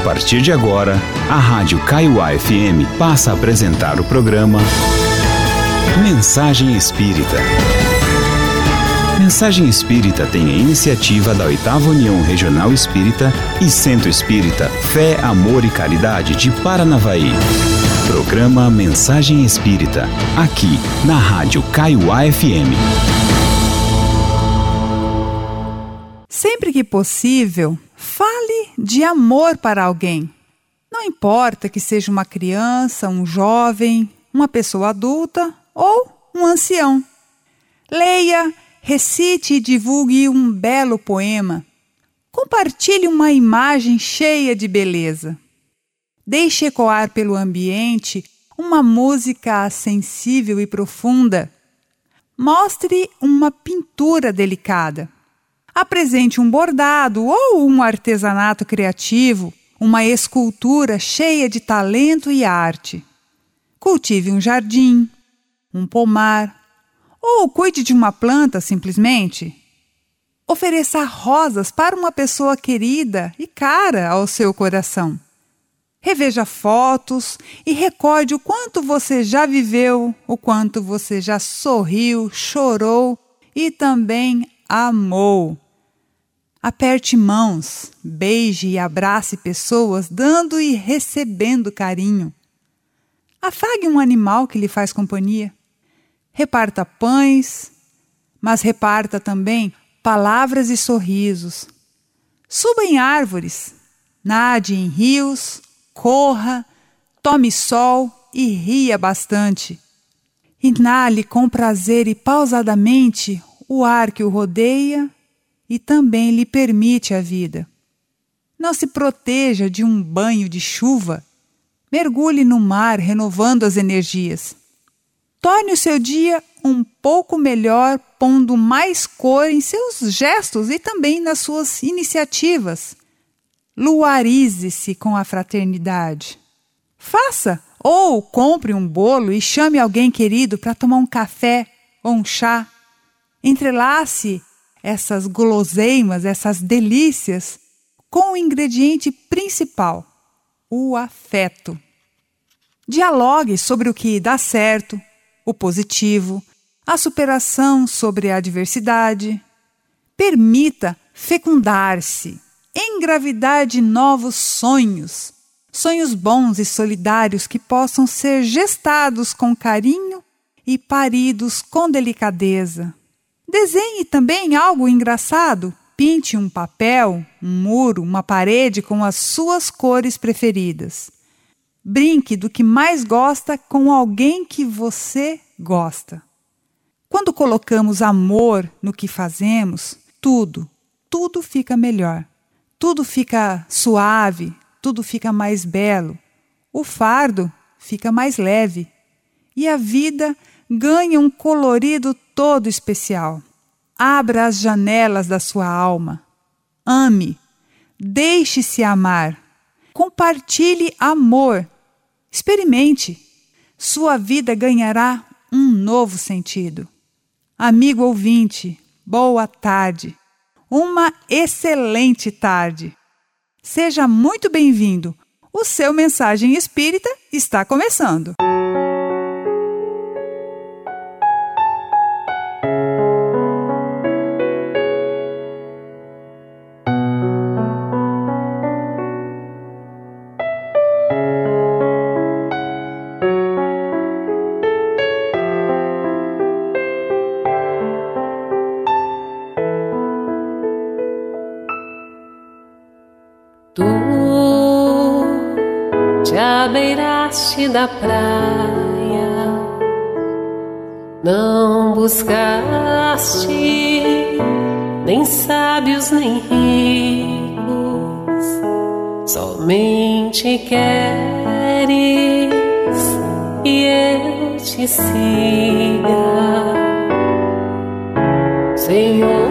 partir de agora, a Rádio Kaiowá FM passa a apresentar o programa Mensagem Espírita. Mensagem Espírita tem a iniciativa da Oitava União Regional Espírita e Centro Espírita Fé, Amor e Caridade de Paranavaí. Programa Mensagem Espírita, aqui na Rádio Kaiowá FM. Sempre que possível, fale de amor para alguém. Não importa que seja uma criança, um jovem, uma pessoa adulta ou um ancião. Leia, recite e divulgue um belo poema. Compartilhe uma imagem cheia de beleza. Deixe ecoar pelo ambiente uma música sensível e profunda. Mostre uma pintura delicada. Apresente um bordado ou um artesanato criativo, uma escultura cheia de talento e arte. Cultive um jardim, um pomar, ou cuide de uma planta simplesmente. Ofereça rosas para uma pessoa querida e cara ao seu coração. Reveja fotos e recorde o quanto você já viveu, o quanto você já sorriu, chorou e também amou. Aperte mãos, beije e abrace pessoas, dando e recebendo carinho. Afague um animal que lhe faz companhia. Reparta pães, mas reparta também palavras e sorrisos. Suba em árvores, nade em rios, corra, tome sol e ria bastante. Inale com prazer e pausadamente o ar que o rodeia e também lhe permite a vida. Não se proteja de um banho de chuva. Mergulhe no mar renovando as energias. Torne o seu dia um pouco melhor, pondo mais cor em seus gestos e também nas suas iniciativas. Luarize-se com a fraternidade. Faça ou compre um bolo e chame alguém querido para tomar um café ou um chá. Entrelace essas guloseimas, essas delícias, com o ingrediente principal, o afeto. Dialogue sobre o que dá certo, o positivo, a superação sobre a adversidade. Permita fecundar-se, engravidar de novos sonhos, sonhos bons e solidários que possam ser gestados com carinho e paridos com delicadeza. Desenhe também algo engraçado. Pinte um papel, um muro, uma parede com as suas cores preferidas. Brinque do que mais gosta com alguém que você gosta. Quando colocamos amor no que fazemos, tudo, tudo fica melhor. Tudo fica suave, tudo fica mais belo. O fardo fica mais leve e a vida ganha um colorido todo especial. Abra as janelas da sua alma. Ame. Deixe-se amar. Compartilhe amor. Experimente. Sua vida ganhará um novo sentido. Amigo ouvinte, boa tarde. Uma excelente tarde. Seja muito bem-vindo. O seu Mensagem Espírita está começando. Beiraste da praia, não buscaste nem sábios nem ricos, somente queres que eu te siga, Senhor.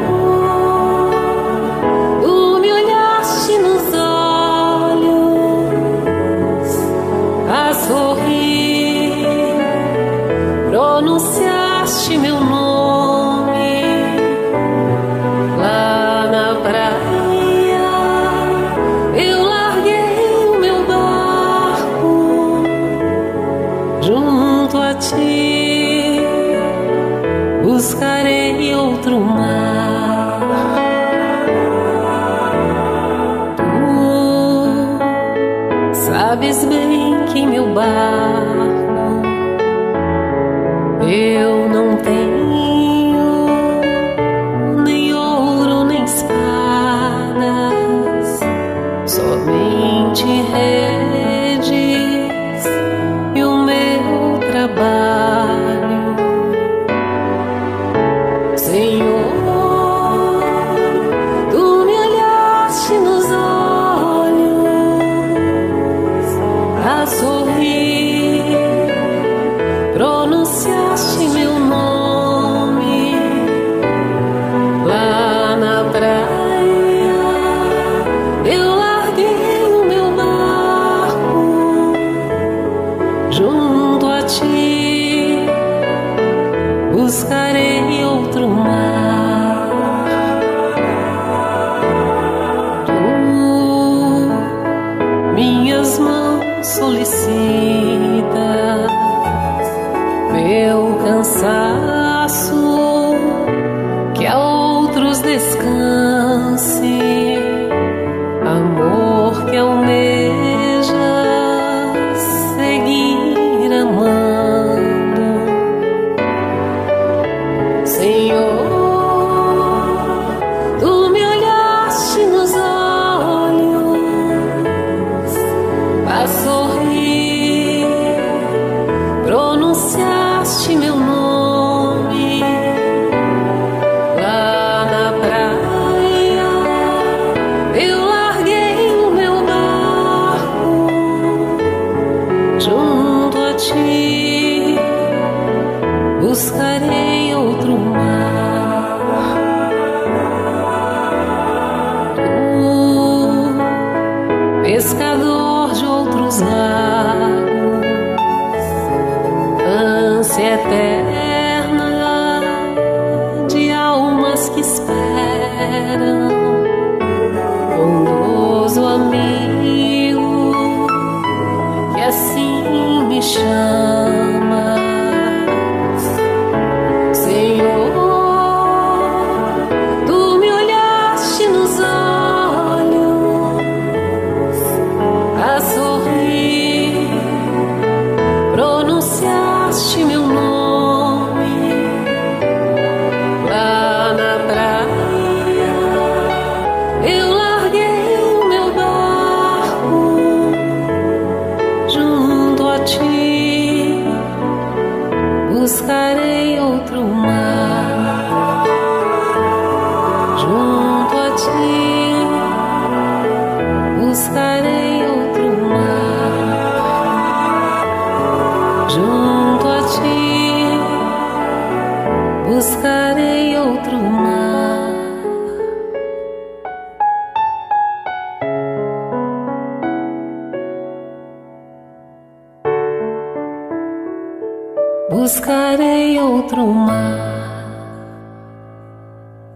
Buscarei outro mar.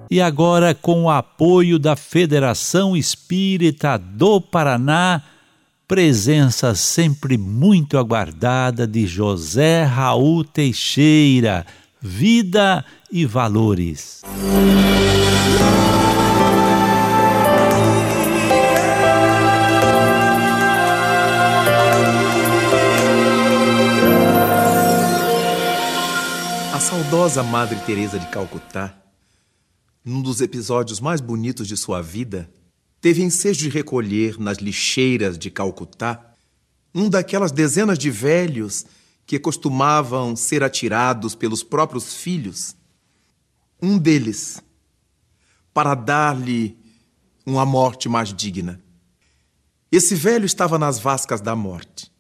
E agora, com o apoio da Federação Espírita do Paraná, presença sempre muito aguardada de José Raul Teixeira, Vida e Valores. A saudosa Madre Teresa de Calcutá, num dos episódios mais bonitos de sua vida, teve ensejo de recolher nas lixeiras de Calcutá um daquelas dezenas de velhos que costumavam ser atirados pelos próprios filhos. Um deles, para dar-lhe uma morte mais digna. Esse velho estava nas vascas da morte.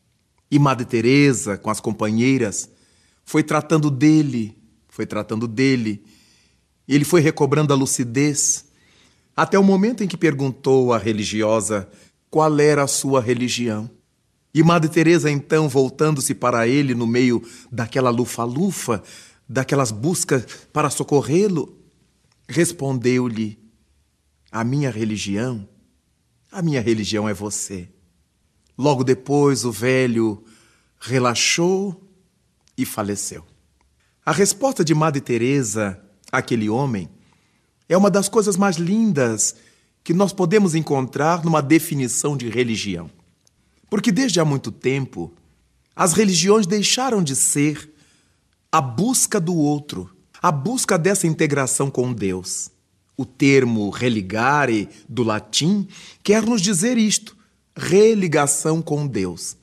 E Madre Teresa, com as companheiras, foi tratando dele, foi tratando dele. Ele foi recobrando a lucidez, até o momento em que perguntou à religiosa qual era a sua religião. E Madre Teresa então, voltando-se para ele no meio daquela lufa-lufa, daquelas buscas para socorrê-lo, respondeu-lhe: A minha religião, a minha religião é você. Logo depois o velho relaxou, e faleceu. A resposta de Madre Teresa àquele homem é uma das coisas mais lindas que nós podemos encontrar numa definição de religião. Porque desde há muito tempo, as religiões deixaram de ser a busca do outro, a busca dessa integração com Deus. O termo religare, do latim, quer nos dizer isto: religação com Deus.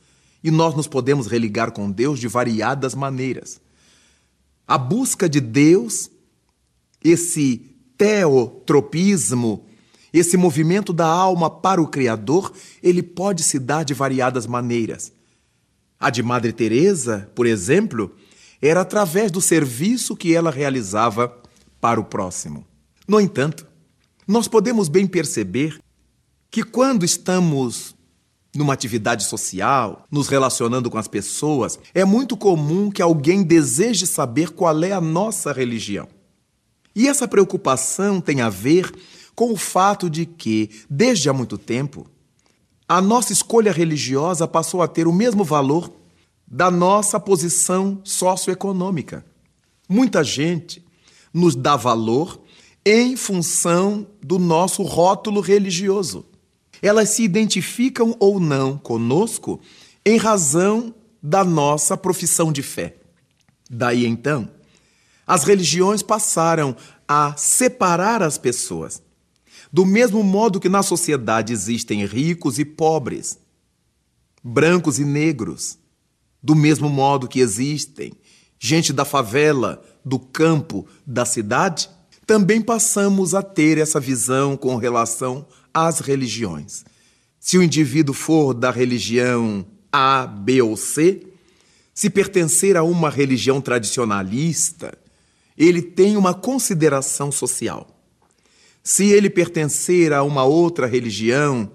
E nós nos podemos religar com Deus de variadas maneiras. A busca de Deus, esse teotropismo, esse movimento da alma para o Criador, ele pode se dar de variadas maneiras. A de Madre Teresa, por exemplo, era através do serviço que ela realizava para o próximo. No entanto, nós podemos bem perceber que quando estamos numa atividade social, nos relacionando com as pessoas, é muito comum que alguém deseje saber qual é a nossa religião. E essa preocupação tem a ver com o fato de que, desde há muito tempo, a nossa escolha religiosa passou a ter o mesmo valor da nossa posição socioeconômica. Muita gente nos dá valor em função do nosso rótulo religioso. Elas se identificam ou não conosco em razão da nossa profissão de fé. Daí então, as religiões passaram a separar as pessoas. Do mesmo modo que na sociedade existem ricos e pobres, brancos e negros, do mesmo modo que existem gente da favela, do campo, da cidade, também passamos a ter essa visão com relação às religiões. Se o indivíduo for da religião A, B ou C, se pertencer a uma religião tradicionalista, ele tem uma consideração social. Se ele pertencer a uma outra religião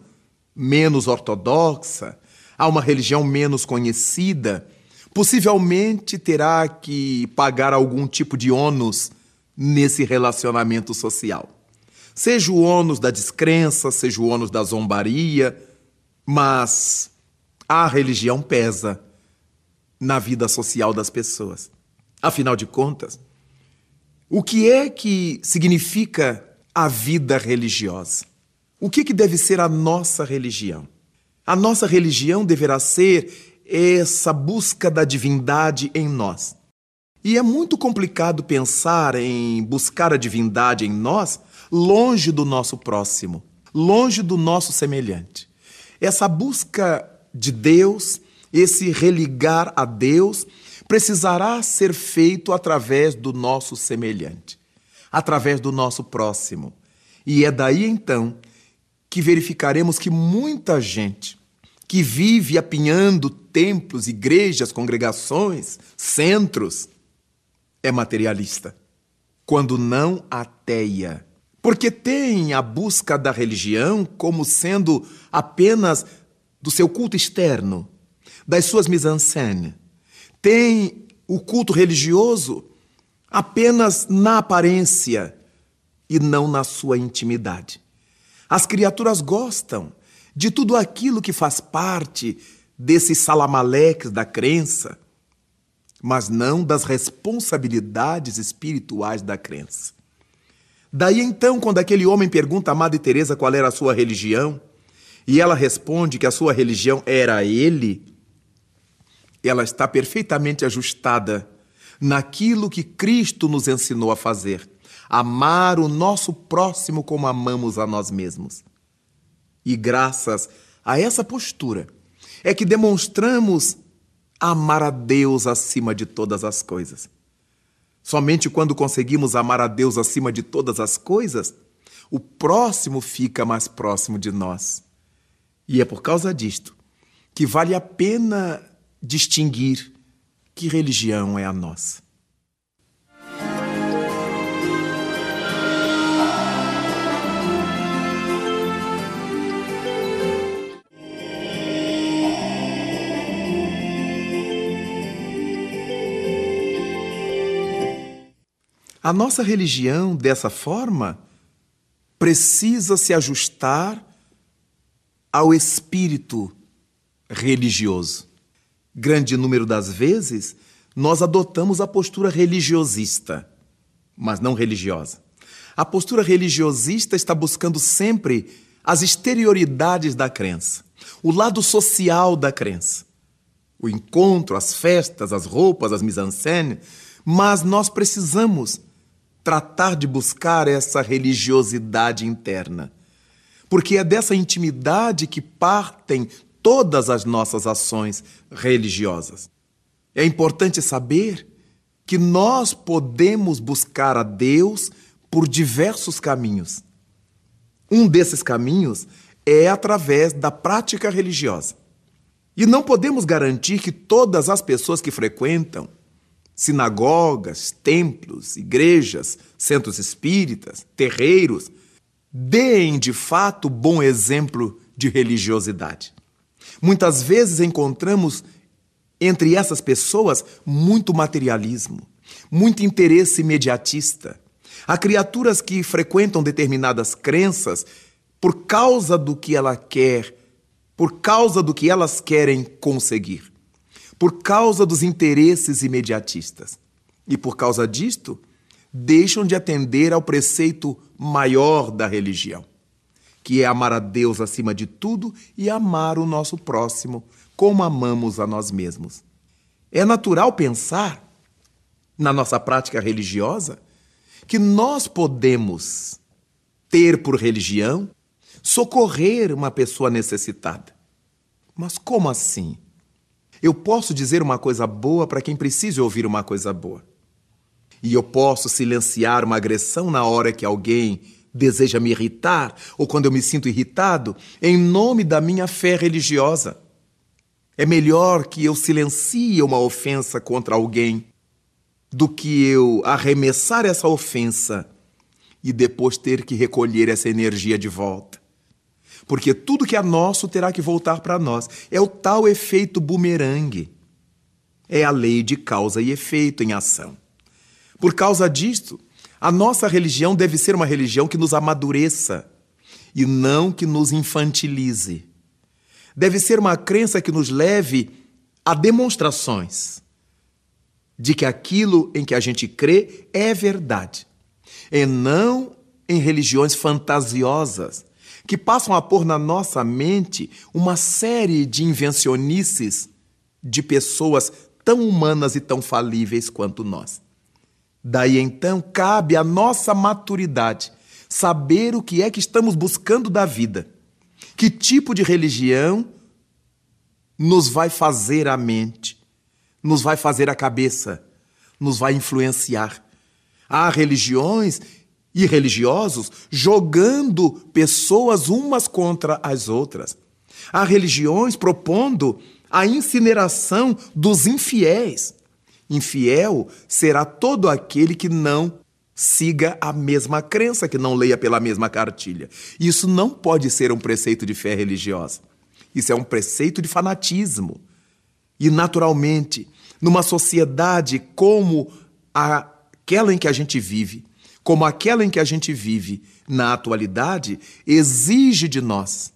menos ortodoxa, a uma religião menos conhecida, possivelmente terá que pagar algum tipo de ônus nesse relacionamento social. Seja o ônus da descrença, seja o ônus da zombaria, mas a religião pesa na vida social das pessoas. Afinal de contas, o que é que significa a vida religiosa? O que, que deve ser a nossa religião? A nossa religião deverá ser essa busca da divindade em nós. E é muito complicado pensar em buscar a divindade em nós longe do nosso próximo, longe do nosso semelhante. Essa busca de Deus, esse religar a Deus, precisará ser feito através do nosso semelhante, através do nosso próximo. E é daí então que verificaremos que muita gente que vive apinhando templos, igrejas, congregações, centros, é materialista, quando não ateia. Porque tem a busca da religião como sendo apenas do seu culto externo, das suas mise-en-scène. Tem o culto religioso apenas na aparência e não na sua intimidade. As criaturas gostam de tudo aquilo que faz parte desses salamaleques da crença, mas não das responsabilidades espirituais da crença. Daí então, quando aquele homem pergunta a Madre Teresa qual era a sua religião, e ela responde que a sua religião era ele, ela está perfeitamente ajustada naquilo que Cristo nos ensinou a fazer: amar o nosso próximo como amamos a nós mesmos. E graças a essa postura é que demonstramos amar a Deus acima de todas as coisas. Somente quando conseguimos amar a Deus acima de todas as coisas, o próximo fica mais próximo de nós. E é por causa disto que vale a pena distinguir que religião é a nossa. A nossa religião, dessa forma, precisa se ajustar ao espírito religioso. Grande número das vezes, nós adotamos a postura religiosista, mas não religiosa. A postura religiosista está buscando sempre as exterioridades da crença, o lado social da crença. O encontro, as festas, as roupas, as mise-en-scène, mas nós precisamos tratar de buscar essa religiosidade interna. Porque é dessa intimidade que partem todas as nossas ações religiosas. É importante saber que nós podemos buscar a Deus por diversos caminhos. Um desses caminhos é através da prática religiosa. E não podemos garantir que todas as pessoas que frequentam sinagogas, templos, igrejas, centros espíritas, terreiros, deem de fato bom exemplo de religiosidade. Muitas vezes encontramos entre essas pessoas muito materialismo, muito interesse imediatista. Há criaturas que frequentam determinadas crenças por causa do que ela quer, por causa do que elas querem conseguir, por causa dos interesses imediatistas. E por causa disto, deixam de atender ao preceito maior da religião, que é amar a Deus acima de tudo e amar o nosso próximo como amamos a nós mesmos. É natural pensar, na nossa prática religiosa, que nós podemos ter por religião socorrer uma pessoa necessitada. Mas como assim? Eu posso dizer uma coisa boa para quem precise ouvir uma coisa boa. E eu posso silenciar uma agressão na hora que alguém deseja me irritar ou quando eu me sinto irritado, em nome da minha fé religiosa. É melhor que eu silencie uma ofensa contra alguém do que eu arremessar essa ofensa e depois ter que recolher essa energia de volta. Porque tudo que é nosso terá que voltar para nós. É o tal efeito bumerangue. É a lei de causa e efeito em ação. Por causa disto, a nossa religião deve ser uma religião que nos amadureça e não que nos infantilize deve ser uma crença que nos leve a demonstrações de que aquilo em que a gente crê é verdade, e não em religiões fantasiosas que passam a pôr na nossa mente uma série de invencionices de pessoas tão humanas e tão falíveis quanto nós. Daí então cabe à nossa maturidade saber o que é que estamos buscando da vida que tipo de religião nos vai fazer a mente, nos vai fazer a cabeça, nos vai influenciar? Há religiões e religiosos jogando pessoas umas contra as outras. Há religiões propondo a incineração dos infiéis. Infiel será todo aquele que não siga a mesma crença, que não leia pela mesma cartilha. Isso não pode ser um preceito de fé religiosa. Isso é um preceito de fanatismo. E, naturalmente, numa sociedade como aquela em que a gente vive, como aquela em que a gente vive na atualidade, exige de nós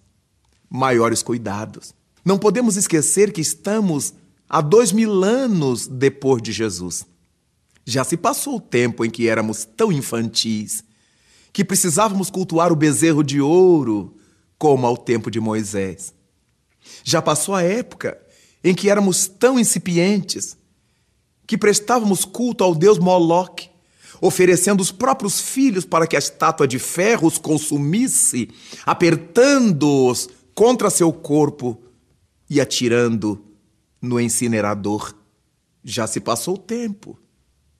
maiores cuidados. Não podemos esquecer que estamos há dois mil anos depois de Jesus. Já se passou o tempo em que éramos tão infantis, que precisávamos cultuar o bezerro de ouro, como ao tempo de Moisés. Já passou a época em que éramos tão incipientes, que prestávamos culto ao deus Moloque, oferecendo os próprios filhos para que a estátua de ferro os consumisse, apertando-os contra seu corpo e atirando no incinerador. Já se passou o tempo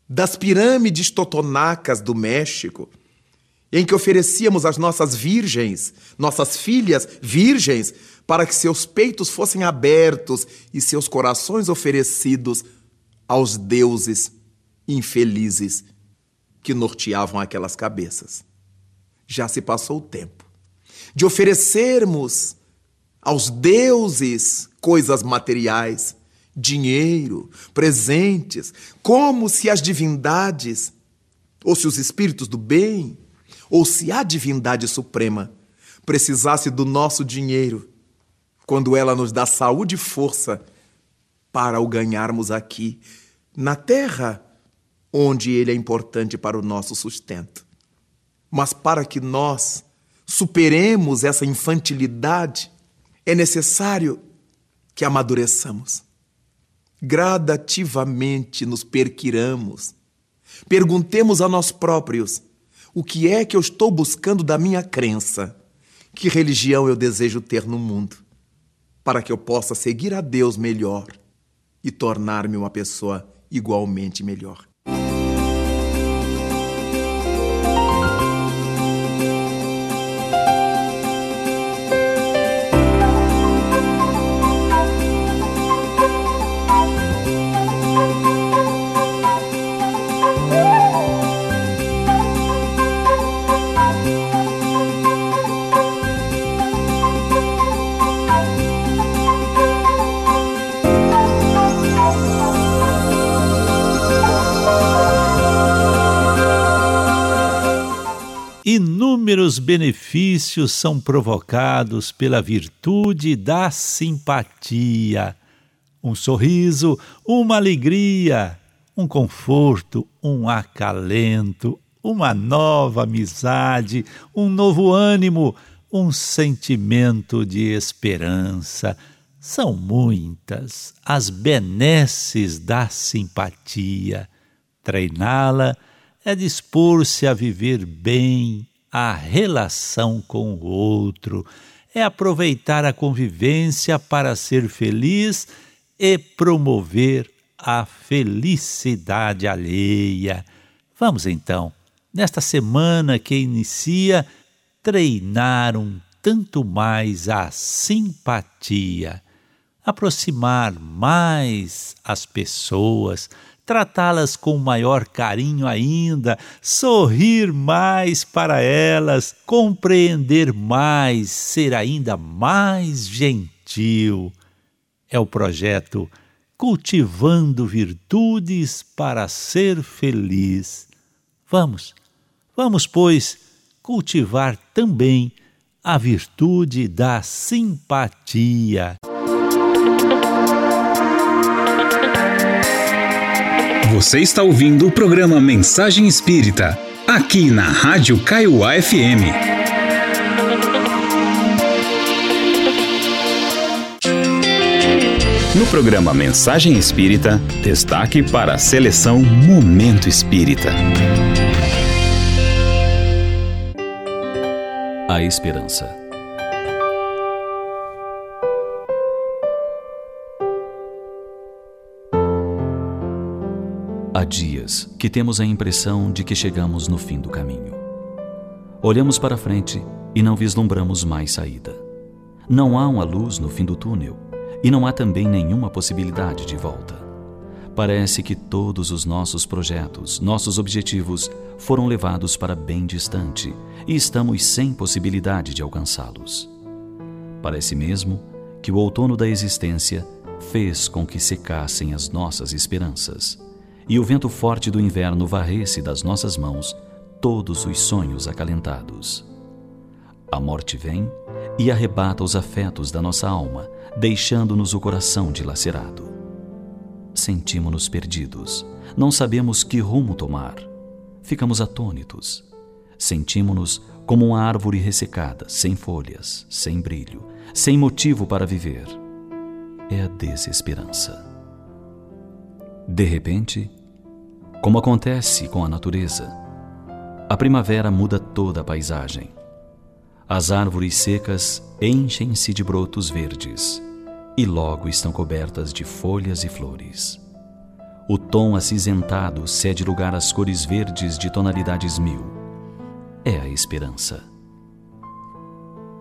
das pirâmides totonacas do México, em que oferecíamos as nossas virgens, nossas filhas virgens, para que seus peitos fossem abertos e seus corações oferecidos aos deuses infelizes que norteavam aquelas cabeças. Já se passou o tempo de oferecermos aos deuses coisas materiais dinheiro, presentes, como se as divindades, ou se os espíritos do bem, ou se a divindade suprema precisasse do nosso dinheiro, quando ela nos dá saúde e força para o ganharmos aqui na terra, onde ele é importante para o nosso sustento. Mas para que nós superemos essa infantilidade, é necessário que amadureçamos. Gradativamente nos perquiramos. Perguntemos a nós próprios: o que é que eu estou buscando da minha crença? Que religião eu desejo ter no mundo? Para que eu possa seguir a Deus melhor e tornar-me uma pessoa igualmente melhor. Thank you. Inúmeros benefícios são provocados pela virtude da simpatia. Um sorriso, uma alegria, um conforto, um acalento, uma nova amizade, um novo ânimo, um sentimento de esperança. São muitas as benesses da simpatia. Treiná-la é dispor-se a viver bem a relação com o outro, é aproveitar a convivência para ser feliz e promover a felicidade alheia. Vamos então, nesta semana que inicia, treinar um tanto mais a simpatia, aproximar mais as pessoas, tratá-las com maior carinho ainda, sorrir mais para elas, compreender mais, ser ainda mais gentil. É o projeto Cultivando Virtudes para Ser Feliz. Vamos, vamos, pois, cultivar também a virtude da simpatia. Você está ouvindo o programa Mensagem Espírita, aqui na Rádio Kaiowá FM. No programa Mensagem Espírita, destaque para a seleção Momento Espírita. A Esperança. Há dias que temos a impressão de que chegamos no fim do caminho. Olhamos para frente e não vislumbramos mais saída. Não há uma luz no fim do túnel e não há também nenhuma possibilidade de volta. Parece que todos os nossos projetos, nossos objetivos foram levados para bem distante e estamos sem possibilidade de alcançá-los. Parece mesmo que o outono da existência fez com que secassem as nossas esperanças e o vento forte do inverno varresse das nossas mãos todos os sonhos acalentados. A morte vem e arrebata os afetos da nossa alma, deixando-nos o coração dilacerado. Sentimos-nos perdidos, não sabemos que rumo tomar. Ficamos atônitos. Sentimos-nos como uma árvore ressecada, sem folhas, sem brilho, sem motivo para viver. É a desesperança. De repente, como acontece com a natureza, a primavera muda toda a paisagem. As árvores secas enchem-se de brotos verdes e logo estão cobertas de folhas e flores. O tom acinzentado cede lugar às cores verdes de tonalidades mil. É a esperança.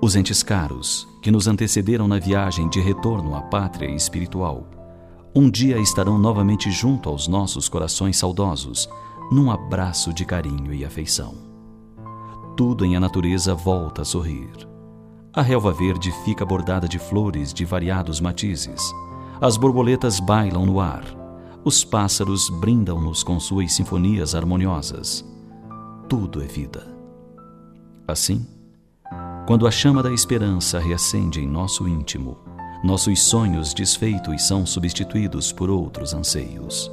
Os entes caros que nos antecederam na viagem de retorno à pátria espiritual um dia estarão novamente junto aos nossos corações saudosos, num abraço de carinho e afeição. Tudo em a natureza volta a sorrir. A relva verde fica bordada de flores de variados matizes. As borboletas bailam no ar. Os pássaros brindam-nos com suas sinfonias harmoniosas. Tudo é vida. Assim, quando a chama da esperança reacende em nosso íntimo, nossos sonhos desfeitos são substituídos por outros anseios.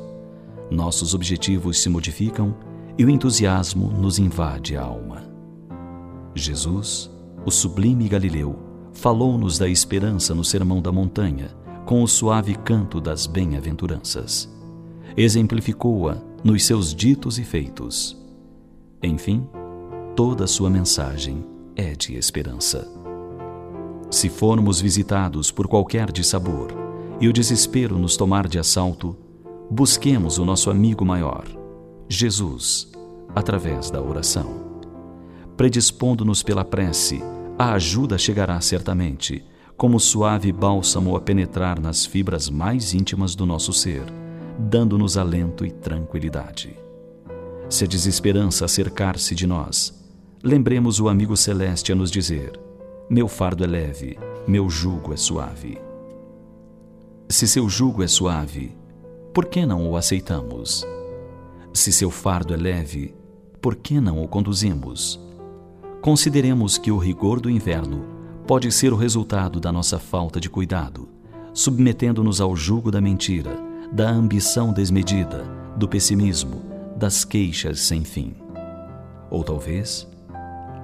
nossos objetivos se modificam e o entusiasmo nos invade a alma. Jesus, o sublime Galileu, falou-nos da esperança no Sermão da Montanha, com o suave canto das bem-aventuranças. Exemplificou-a nos seus ditos e feitos. Enfim, toda sua mensagem é de esperança. Se formos visitados por qualquer dissabor e o desespero nos tomar de assalto, busquemos o nosso amigo maior, Jesus, através da oração. Predispondo-nos pela prece, a ajuda chegará certamente, como suave bálsamo a penetrar nas fibras mais íntimas do nosso ser, dando-nos alento e tranquilidade. Se a desesperança acercar-se de nós, lembremos o amigo celeste a nos dizer: Meu fardo é leve, meu jugo é suave. Se seu jugo é suave, por que não o aceitamos? Se seu fardo é leve, por que não o conduzimos? Consideremos que o rigor do inverno pode ser o resultado da nossa falta de cuidado, submetendo-nos ao jugo da mentira, da ambição desmedida, do pessimismo, das queixas sem fim. Ou talvez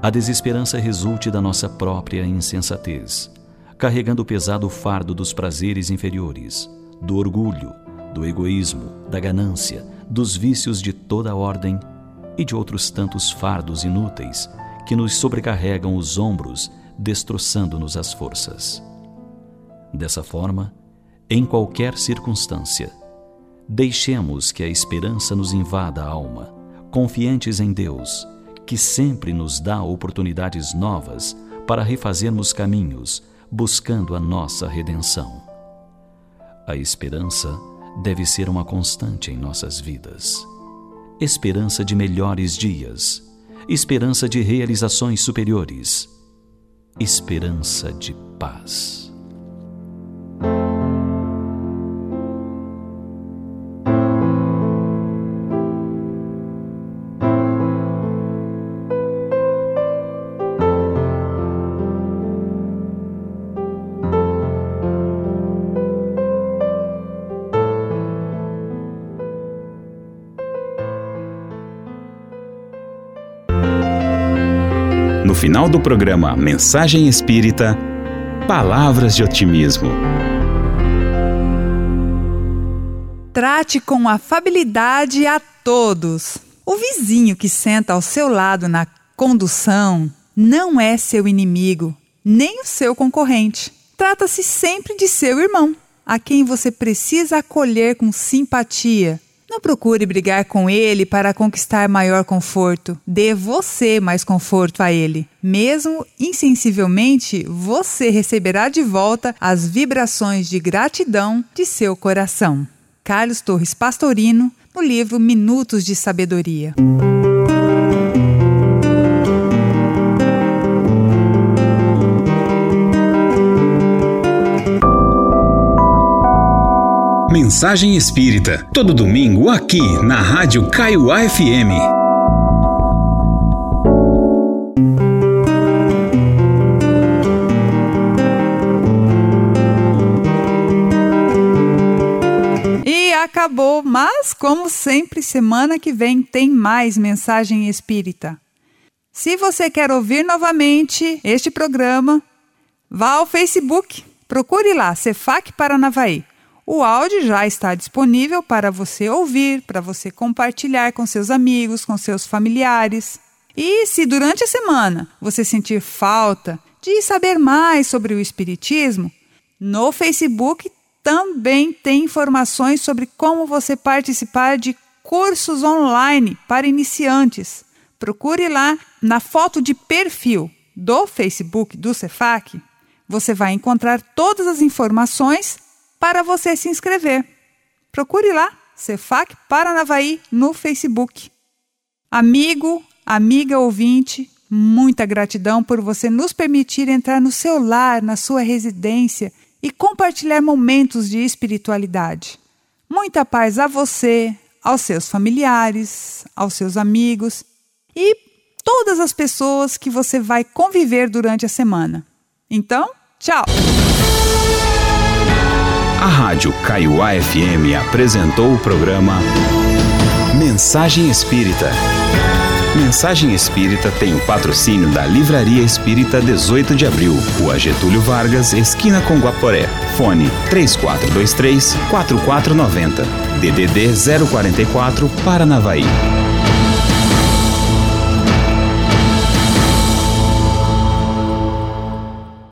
a desesperança resulte da nossa própria insensatez, carregando o pesado fardo dos prazeres inferiores, do orgulho, do egoísmo, da ganância, dos vícios de toda ordem e de outros tantos fardos inúteis que nos sobrecarregam os ombros, destroçando-nos as forças. Dessa forma, em qualquer circunstância, deixemos que a esperança nos invada a alma, confiantes em Deus, que sempre nos dá oportunidades novas para refazermos caminhos, buscando a nossa redenção. A esperança deve ser uma constante em nossas vidas. Esperança de melhores dias, esperança de realizações superiores, esperança de paz. Final do programa Mensagem Espírita, Palavras de Otimismo. Trate com afabilidade a todos. O vizinho que senta ao seu lado na condução não é seu inimigo, nem o seu concorrente. Trata-se sempre de seu irmão, a quem você precisa acolher com simpatia não procure brigar com ele para conquistar maior conforto. Dê você mais conforto a ele. Mesmo insensivelmente, você receberá de volta as vibrações de gratidão de seu coração. Carlos Torres Pastorino, no livro Minutos de Sabedoria. Mensagem Espírita, todo domingo aqui na Rádio Kaiowá FM. E acabou, mas como sempre, semana que vem tem mais Mensagem Espírita. Se você quer ouvir novamente este programa, vá ao Facebook, procure lá, Cefac Paranavaí. O áudio já está disponível para você ouvir, para você compartilhar com seus amigos, com seus familiares. E se durante a semana você sentir falta de saber mais sobre o Espiritismo, no Facebook também tem informações sobre como você participar de cursos online para iniciantes. Procure lá na foto de perfil do Facebook do Cefac. Você vai encontrar todas as informações para você se inscrever. Procure lá, Cefac Paranavaí no Facebook. Amigo, amiga ouvinte, muita gratidão por você nos permitir entrar no seu lar, na sua residência e compartilhar momentos de espiritualidade. Muita paz a você, aos seus familiares, aos seus amigos e todas as pessoas que você vai conviver durante a semana. Então, tchau! A Rádio Kaiowá FM apresentou o programa Mensagem Espírita. Mensagem Espírita tem o patrocínio da Livraria Espírita 18 de Abril, Rua Getúlio Vargas, esquina com Guaporé. Fone 3423 4490. DDD 044 Paranavaí.